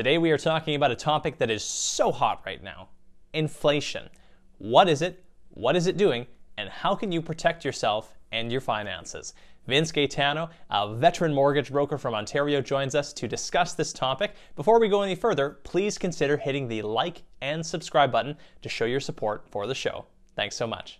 Today we are talking about a topic that is so hot right now inflation. What is it? What is it doing? And how can you protect yourself and your finances? Vince Gaetano, a veteran mortgage broker from Ontario, joins us to discuss this topic. Before we go any further, please consider hitting the like and subscribe button to show your support for the show. Thanks so much.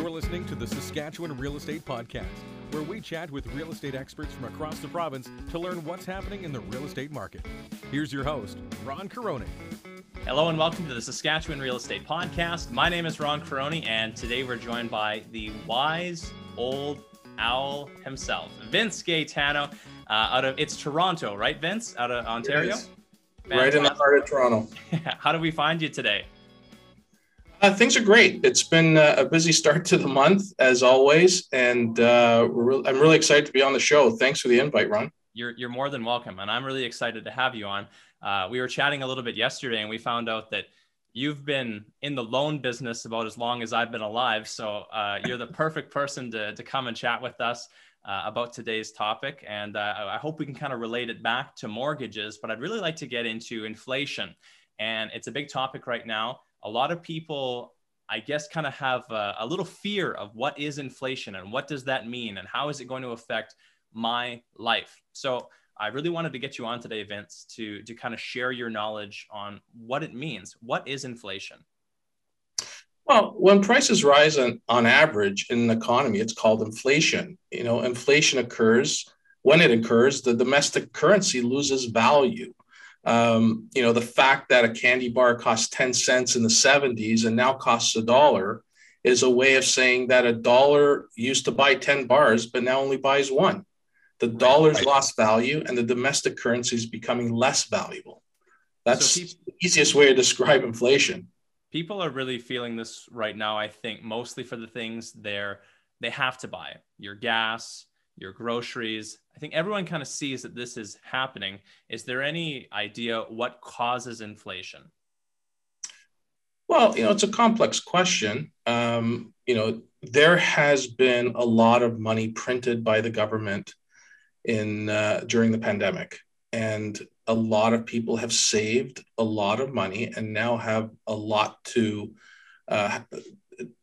You're listening to the Saskatchewan Real Estate Podcast, where we chat with real estate experts from across the province to learn what's happening in the real estate market. Here's your host, Ron Caroni. Hello and welcome to the Saskatchewan Real Estate Podcast. My name is Ron Caroni, and today we're joined by the wise old owl himself, Vince Gaetano, uh, out of it's Toronto, right, Vince, out of Ontario. Right in the heart of Toronto. How do we find you today? Uh, things are great. It's been uh, a busy start to the month, as always, and uh, re- I'm really excited to be on the show. Thanks for the invite, Ron. You're, you're more than welcome, and I'm really excited to have you on. Uh, we were chatting a little bit yesterday, and we found out that you've been in the loan business about as long as I've been alive. So uh, you're the perfect person to, to come and chat with us uh, about today's topic. And I hope we can kind of relate it back to mortgages, but I'd really like to get into inflation. And it's a big topic right now a lot of people I guess kind of have a, a, little fear of what is inflation and what does that mean and how is it going to affect my life. So I really wanted to get you on today, Vince, to to kind of share your knowledge on what it means. What is inflation? Well, when prices rise on, on average in an economy, it's called inflation. You know, inflation occurs when it occurs, the domestic currency loses value um, you know, the fact that a candy bar cost 10 cents in the 70s and now costs a dollar is a way of saying that a dollar used to buy 10 bars, but now only buys one. The dollar's right. lost value and the domestic currency is becoming less valuable. That's so people, the easiest way to describe inflation. People are really feeling this right now, I think, mostly for the things they're they have to buy. Your gas, your groceries. I think everyone kind of sees that this is happening. Is there any idea what causes inflation? Well, you know, it's a complex question. Um, you know, there has been a lot of money printed by the government in uh, during the pandemic, and a lot of people have saved a lot of money and now have a lot to uh,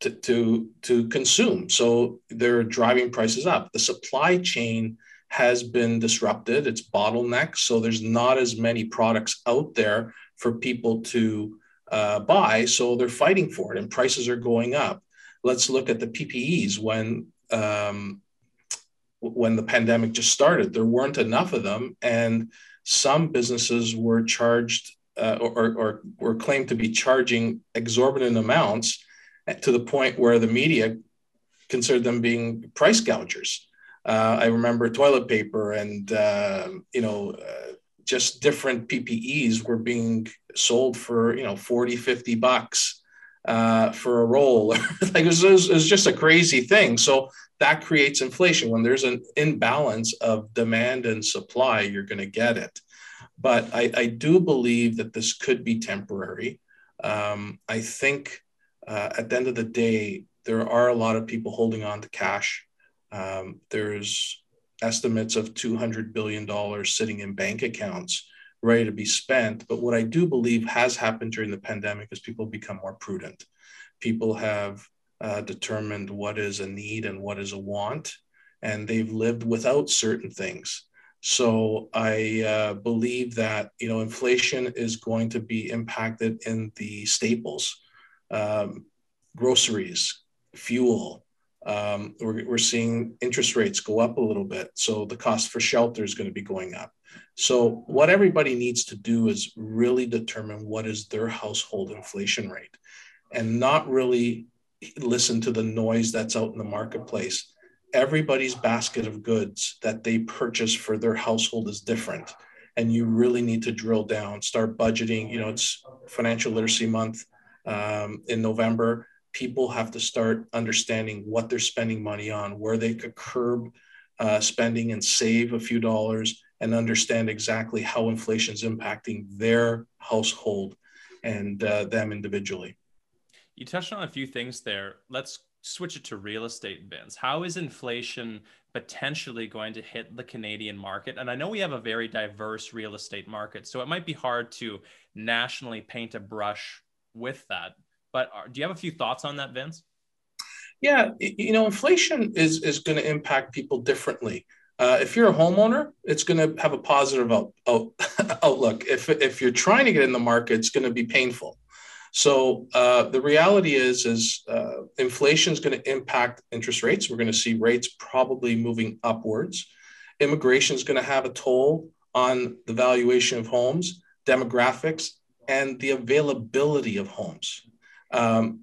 to, to, to consume. So they're driving prices up. The supply chain has been disrupted, it's bottlenecked. So there's not as many products out there for people to uh, buy. So they're fighting for it and prices are going up. Let's look at the PPEs when. Um, when the pandemic just started, there weren't enough of them, and some businesses were charged uh, or, or, or claimed to be charging exorbitant amounts to the point where the media considered them being price gougers. Uh, I remember toilet paper and uh, you know uh, just different PPEs were being sold for you know 40, 50 bucks uh, for a roll. like it was, it was, just a crazy thing. So that creates inflation. When there's an imbalance of demand and supply, you're going to get it. But I, I, do believe that this could be temporary. Um, I think uh, at the end of the day, there are a lot of people holding on to cash. Um, there's estimates of $200 billion sitting in bank accounts ready to be spent. But what I do believe has happened during the pandemic is people become more prudent. People have uh, determined what is a need and what is a want, and they've lived without certain things. So I uh, believe that you know inflation is going to be impacted in the staples um, groceries, fuel. Um, we're, we're seeing interest rates go up a little bit. So the cost for shelter is going to be going up. So what everybody needs to do is really determine what is their household inflation rate and not really listen to the noise that's out in the marketplace. Everybody's basket of goods that they purchase for their household is different. And you really need to drill down, start budgeting. You know, it's financial literacy month um, in November, people have to start understanding what they're spending money on, where they could curb uh, spending and save a few dollars, and understand exactly how inflation is impacting their household and uh, them individually. You touched on a few things there. Let's switch it to real estate, Vince. How is inflation potentially going to hit the Canadian market? And I know we have a very diverse real estate market, so it might be hard to nationally paint a brush with that. But are, do you have a few thoughts on that, Vince? Yeah, you know, inflation is is going to impact people differently. Uh, if you're a homeowner, it's going to have a positive out, out, outlook. If if you're trying to get in the market, it's going to be painful. So uh, the reality is, is uh, inflation is going to impact interest rates. We're going to see rates probably moving upwards. Immigration is going to have a toll on the valuation of homes, demographics, and the availability of homes. Um,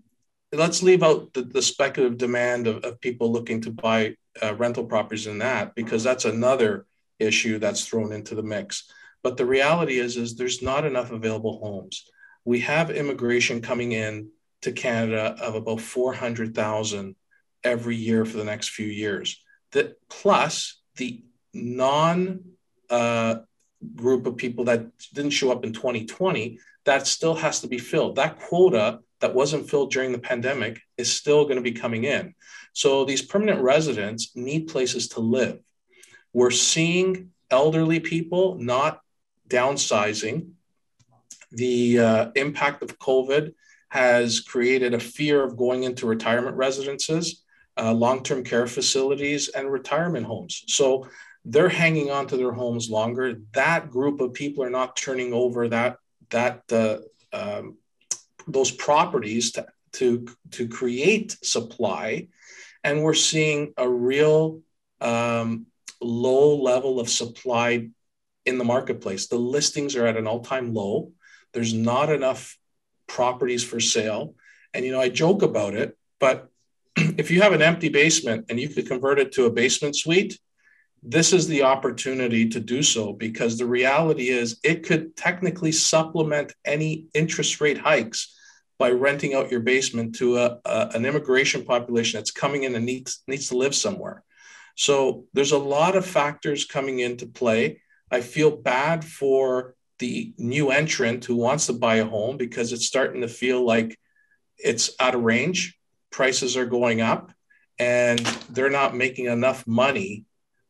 let's leave out the, the speculative demand of, of, people looking to buy uh, rental properties in that because that's another issue that's thrown into the mix. But the reality is, is there's not enough available homes we have immigration coming in to Canada of about 400,000 every year for the next few years. That plus the non uh, group of people that didn't show up in 2020, that still has to be filled. That quota that wasn't filled during the pandemic is still going to be coming in. So these permanent residents need places to live. We're seeing elderly people not downsizing the uh, impact of COVID has created a fear of going into retirement residences, uh, long term care facilities, and retirement homes. So they're hanging on to their homes longer. That group of people are not turning over that that uh, um, those properties to, to to create supply, and we're seeing a real um, low level of supply in the marketplace. The listings are at an all time low. There's not enough properties for sale. And, you know, I joke about it, but if you have an empty basement and you could convert it to a basement suite, this is the opportunity to do so because the reality is it could technically supplement any interest rate hikes by renting out your basement to a, a, an immigration population that's coming in and needs, needs to live somewhere. So there's a lot of factors coming into play. I feel bad for the new entrant who wants to buy a home because it's starting to feel like it's out of range, prices are going up, and they're not making enough money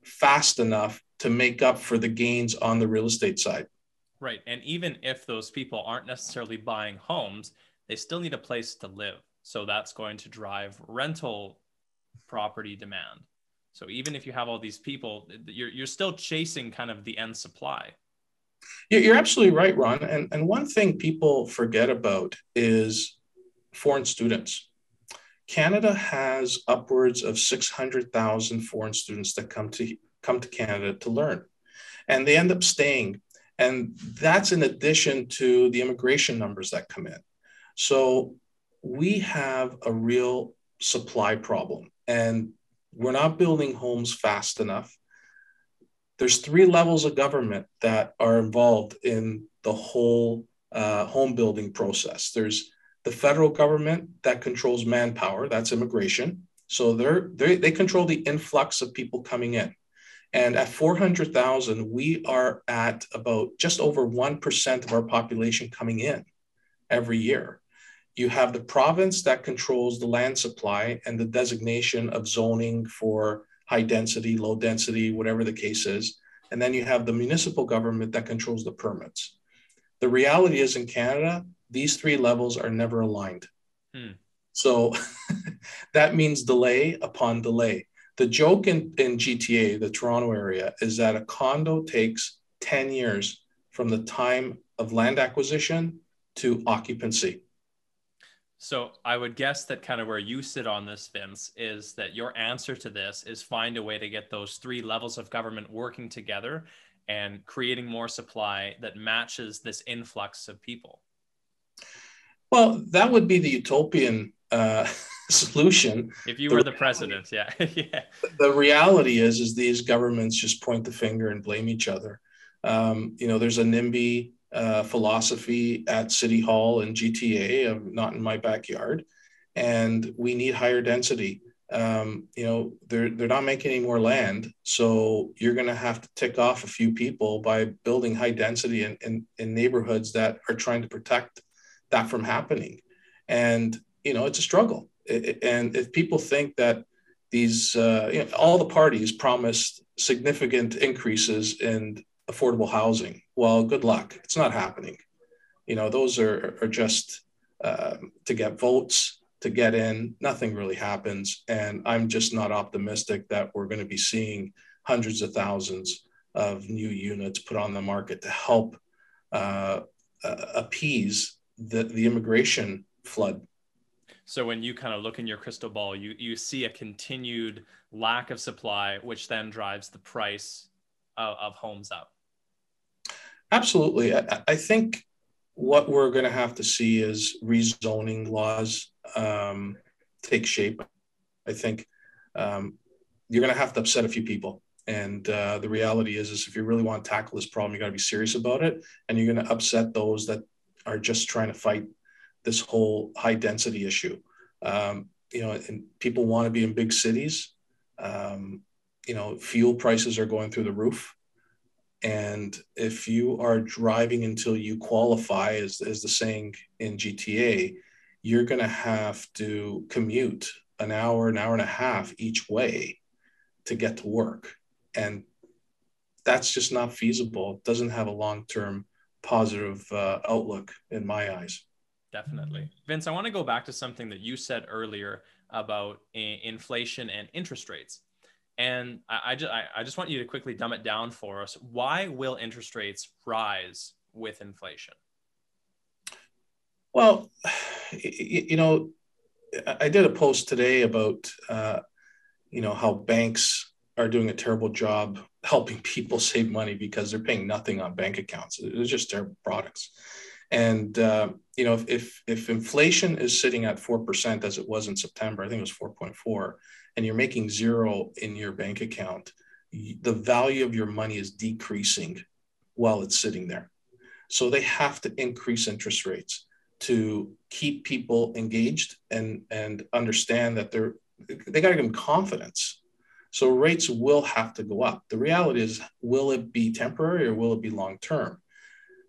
fast enough to make up for the gains on the real estate side. Right. And even if those people aren't necessarily buying homes, they still need a place to live. So that's going to drive rental property demand. So even if you have all these people, you're, you're still chasing kind of the end supply. You're absolutely right, Ron. And, and one thing people forget about is foreign students. Canada has upwards of 600,000 foreign students that come to come to Canada to learn. And they end up staying. And that's in addition to the immigration numbers that come in. So we have a real supply problem. And we're not building homes fast enough there's three levels of government that are involved in the whole uh, home building process. There's the federal government that controls manpower, that's immigration. So they're, they they control the influx of people coming in. And at 400,000, we are at about just over 1% of our population coming in every year. You have the province that controls the land supply and the designation of zoning for high density, low density, whatever the case is. And then you have the municipal government that controls the permits. The reality is in Canada, these three levels are never aligned. Hmm. So that means delay upon delay. The joke in, in GTA, the Toronto area, is that a condo takes 10 years from the time of land acquisition to occupancy. So I would guess that kind of where you sit on this, Vince, is that your answer to this is find a way to get those three levels of government working together and creating more supply that matches this influx of people. Well, that would be the utopian uh, solution. If you the were the president, yeah. yeah. The reality is, is these governments just point the finger and blame each other. Um, you know, there's a NIMBY uh, philosophy at City Hall and GTA of not in my backyard, and we need higher density. Um, you know, they're they're not making any more land, so you're going to have to tick off a few people by building high density in, in, in neighborhoods that are trying to protect that from happening. And you know, it's a struggle. and if people think that these uh, you know, all the parties promised significant increases in affordable housing, well, good luck. It's not happening. You know, those are are just um, to get votes to get in. Nothing really happens, and I'm just not optimistic that we're going to be seeing hundreds of thousands of new units put on the market to help uh, uh, appease the, the immigration flood. So when you kind of look in your crystal ball, you you see a continued lack of supply, which then drives the price of, of homes up. Absolutely, I, I, think what we're going to have to see is rezoning laws um, take shape. I think um, you're going to have to upset a few people. And uh, the reality is, is if you really want to tackle this problem, you got to be serious about it, and you're going to upset those that are just trying to fight this whole high density issue. Um, you know, and people want to be in big cities. Um, you know, fuel prices are going through the roof, and if you are driving until you qualify, as as the saying in GTA, you're going to have to commute an hour, an hour and a half each way to get to work and that's just not feasible. It doesn't have a long term positive uh, outlook in my eyes. Definitely. Vince, I want to go back to something that you said earlier about inflation and interest rates. And I, I, just, I, I just want you to quickly dumb it down for us. Why will interest rates rise with inflation? Well, you know, I did a post today about, uh, you know, how banks are doing a terrible job helping people save money because they're paying nothing on bank accounts. It's just terrible products. And uh, you know, if, if, if inflation is sitting at four percent as it was in September, I think it was four point four, and you're making zero in your bank account, the value of your money is decreasing while it's sitting there. So they have to increase interest rates to keep people engaged and and understand that they're they got to give them confidence so rates will have to go up. The reality is, will it be temporary or will it be long term?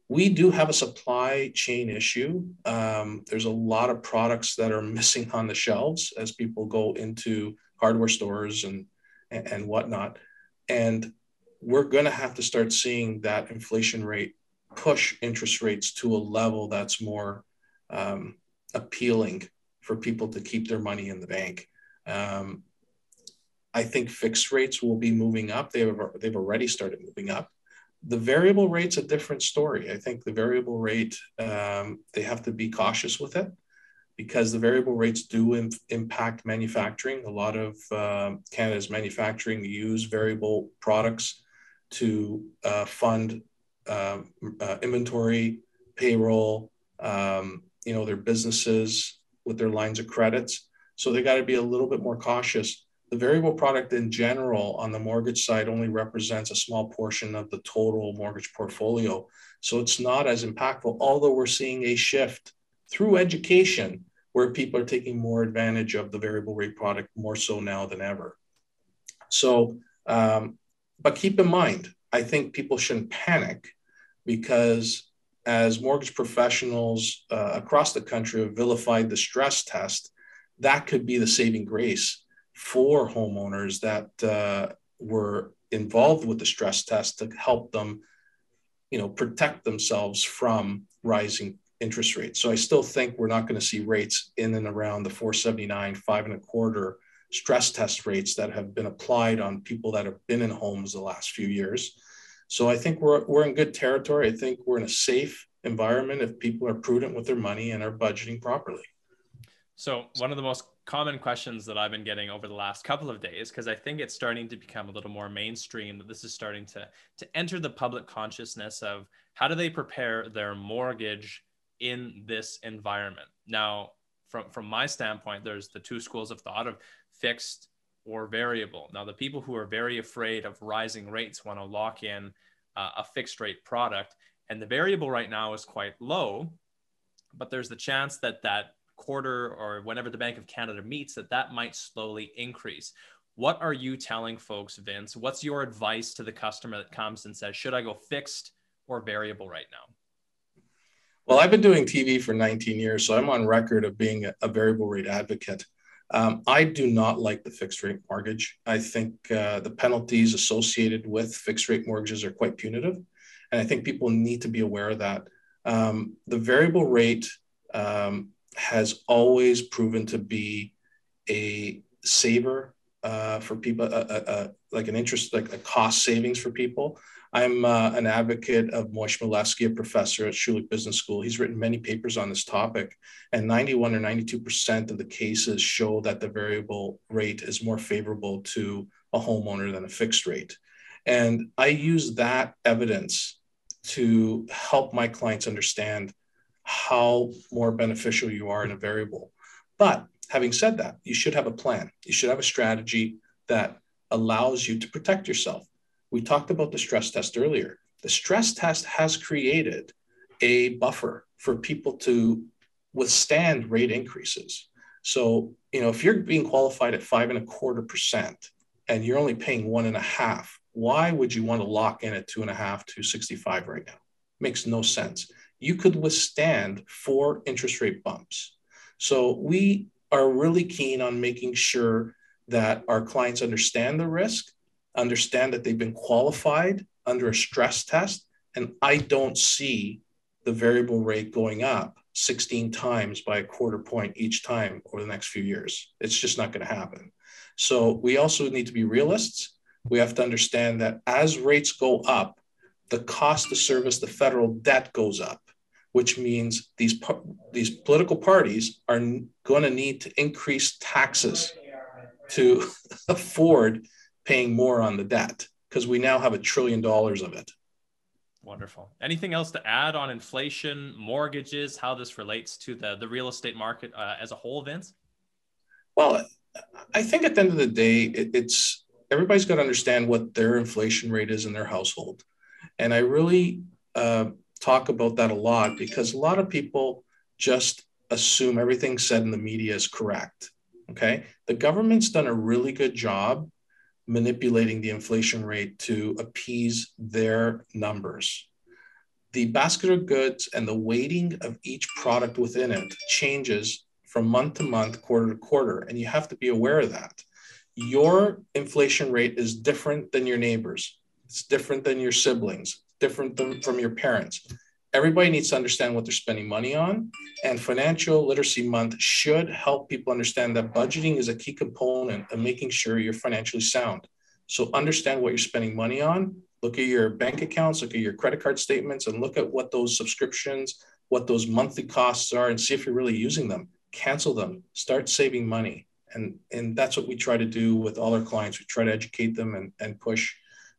We do have a supply chain issue. Um, there's a lot of products that are missing on the shelves as people go into hardware stores and, and whatnot. And we're going to have to start seeing that inflation rate push interest rates to a level that's more um, appealing for people to keep their money in the bank. Um, I think fixed rates will be moving up. They've, they've already started moving up. The variable rate's a different story. I think the variable rate, um, they have to be cautious with it because the variable rates do Im- impact manufacturing. A lot of uh, Canada's manufacturing use variable products to uh, fund uh, uh, inventory, payroll, um, you know, their businesses with their lines of credits. So they got to be a little bit more cautious the variable product in general on the mortgage side only represents a small portion of the total mortgage portfolio. So it's not as impactful, although we're seeing a shift through education where people are taking more advantage of the variable rate product more so now than ever. So, um, but keep in mind, I think people shouldn't panic because as mortgage professionals uh, across the country have vilified the stress test, that could be the saving grace for homeowners that uh, were involved with the stress test to help them, you know, protect themselves from rising interest rates. So I still think we're not going to see rates in and around the 479, five and a quarter stress test rates that have been applied on people that have been in homes the last few years. So I think we're, we're in good territory. I think we're in a safe environment if people are prudent with their money and are budgeting properly. So one of the most common questions that I've been getting over the last couple of days, because I think it's starting to become a little more mainstream, that this is starting to, to enter the public consciousness of how do they prepare their mortgage in this environment. Now, from, from my standpoint, there's the two schools of thought of fixed or variable. Now, the people who are very afraid of rising rates want to lock in uh, a fixed rate product. And the variable right now is quite low, but there's the chance that that quarter or whenever the Bank of Canada meets that that might slowly increase. What are you telling folks, Vince? What's your advice to the customer that comes and says, should I go fixed or variable right now? Well, I've been doing TV for 19 years, so I'm on record of being a, variable rate advocate. Um, I do not like the fixed rate mortgage. I think uh, the penalties associated with fixed rate mortgages are quite punitive. And I think people need to be aware of that. Um, the variable rate um, has always proven to be a saver uh, for people, uh, uh, uh, like an interest, like a cost savings for people. I'm uh, an advocate of Moshe Milevsky, a professor at Schulich Business School. He's written many papers on this topic, and 91 or 92% of the cases show that the variable rate is more favorable to a homeowner than a fixed rate. And I use that evidence to help my clients understand how more beneficial you are in a variable. But having said that, you should have a plan. You should have a strategy that allows you to protect yourself. We talked about the stress test earlier. The stress test has created a buffer for people to withstand rate increases. So, you know, if you're being qualified at five and a quarter percent and you're only paying one and a half, why would you want to lock in at two and a half to 65 right now? Makes no sense. You could withstand four interest rate bumps. So we are really keen on making sure that our clients understand the risk, understand that they've been qualified under a stress test. And I don't see the variable rate going up 16 times by a quarter point each time over the next few years. It's just not going to happen. So we also need to be realists. We have to understand that as rates go up, the cost to service the federal debt goes up which means these, these political parties are going to need to increase taxes to afford paying more on the debt because we now have a trillion dollars of it. Wonderful. Anything else to add on inflation, mortgages, how this relates to the, the real estate market uh, as a whole, Vince? Well, I think at the end of the day, it, it's everybody's got to understand what their inflation rate is in their household. And I really uh, talk about that a lot because a lot of people just assume everything said in the media is correct. Okay. The government's done a really good job manipulating the inflation rate to appease their numbers. The basket of goods and the weighting of each product within it changes from month to month, quarter to quarter, and you have to be aware of that. Your inflation rate is different than your neighbors. It's different than your siblings different from your parents. Everybody needs to understand what they're spending money on. And Financial Literacy Month should help people understand that budgeting is a key component of making sure you're financially sound. So understand what you're spending money on. Look at your bank accounts, look at your credit card statements, and look at what those subscriptions, what those monthly costs are, and see if you're really using them. Cancel them, start saving money. And, and that's what we try to do with all our clients. We try to educate them and, and push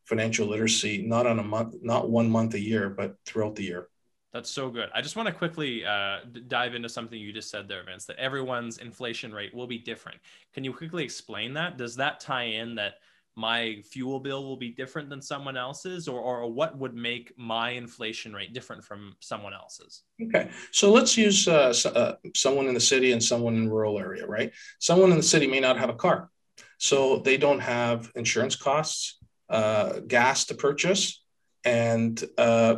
financial literacy, not on a month, not one month a year, but throughout the year. That's so good. I just want to quickly uh, dive into something you just said there, Vince, that everyone's inflation rate will be different. Can you quickly explain that? Does that tie in that my fuel bill will be different than someone else's, or, or what would make my inflation rate different from someone else's? Okay, so let's use uh, uh, someone in the city and someone in rural area, right? Someone in the city may not have a car, so they don't have insurance costs uh, gas to purchase, and uh,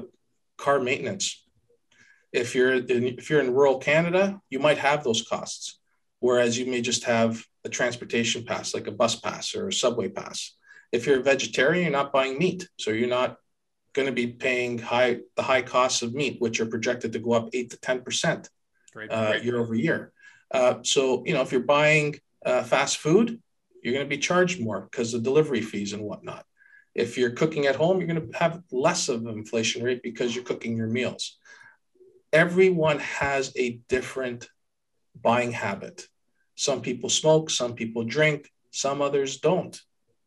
car maintenance. If you're in, if you're in rural Canada, you might have those costs, whereas you may just have a transportation pass, like a bus pass or a subway pass. If you're a vegetarian, you're not buying meat, so you're not going to be paying high the high costs of meat, which are projected to go up eight to ten percent uh, year over year. Uh, so you know if you're buying uh, fast food, you're going to be charged more because of delivery fees and whatnot. If you're cooking at home, you're going to have less of an inflation rate because you're cooking your meals. Everyone has a different buying habit. Some people smoke, some people drink, some others don't,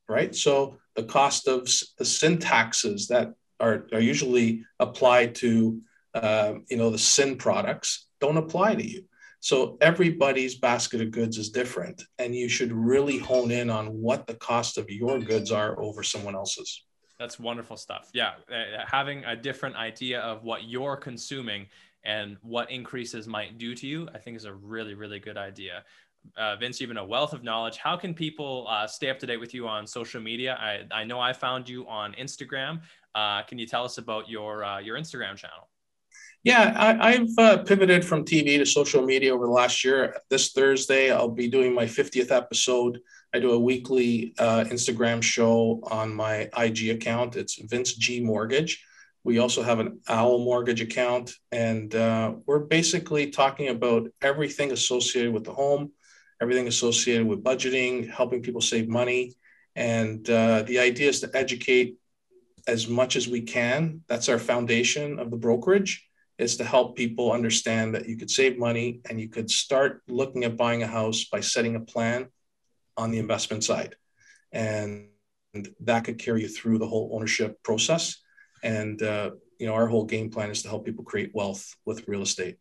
right? So the cost of the sin taxes that are, are usually applied to, uh, you know, the sin products don't apply to you. So everybody's basket of goods is different, and you should really hone in on what the cost of your goods are over someone else's. That's wonderful stuff. Yeah, uh, having a different idea of what you're consuming and what increases might do to you, I think is a really, really good idea. Uh, Vince, you've been a wealth of knowledge. How can people uh, stay up to date with you on social media? I, I know I found you on Instagram. Uh, can you tell us about your uh, your Instagram channel? Yeah, I, have uh, pivoted from TV to social media over the last year. This Thursday, I'll be doing my 50th episode. I do a weekly uh, Instagram show on my IG account. It's Vince G Mortgage. We also have an Owl Mortgage account, and uh, we're basically talking about everything associated with the home, everything associated with budgeting, helping people save money. And uh, the idea is to educate as much as we can. That's our foundation of the brokerage is to help people understand that you could save money and you could start looking at buying a house by setting a plan on the investment side. And that could carry you through the whole ownership process. And, uh, you know, our whole game plan is to help people create wealth with real estate.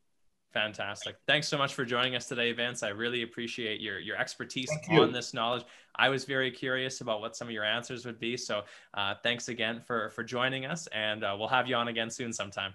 Fantastic. Thanks so much for joining us today, Vince. I really appreciate your, your expertise on this knowledge. I was very curious about what some of your answers would be. So uh, thanks again for, for joining us and uh, we'll have you on again soon sometime.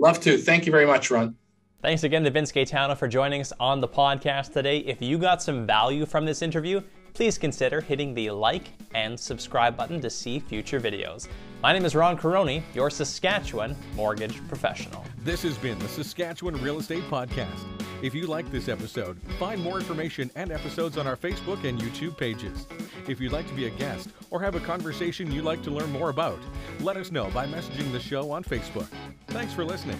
Love to. Thank you very much, Ron. Thanks again to Vince Gaetano for joining us on the podcast today. If you got some value from this interview, please consider hitting the like and subscribe button to see future videos. My name is Ron Caroni, your Saskatchewan mortgage professional. This has been the Saskatchewan Real Estate Podcast. If you like this episode, find more information and episodes on our Facebook and YouTube pages. If you'd like to be a guest or have a conversation you'd like to learn more about, let us know by messaging the show on Facebook. Thanks for listening.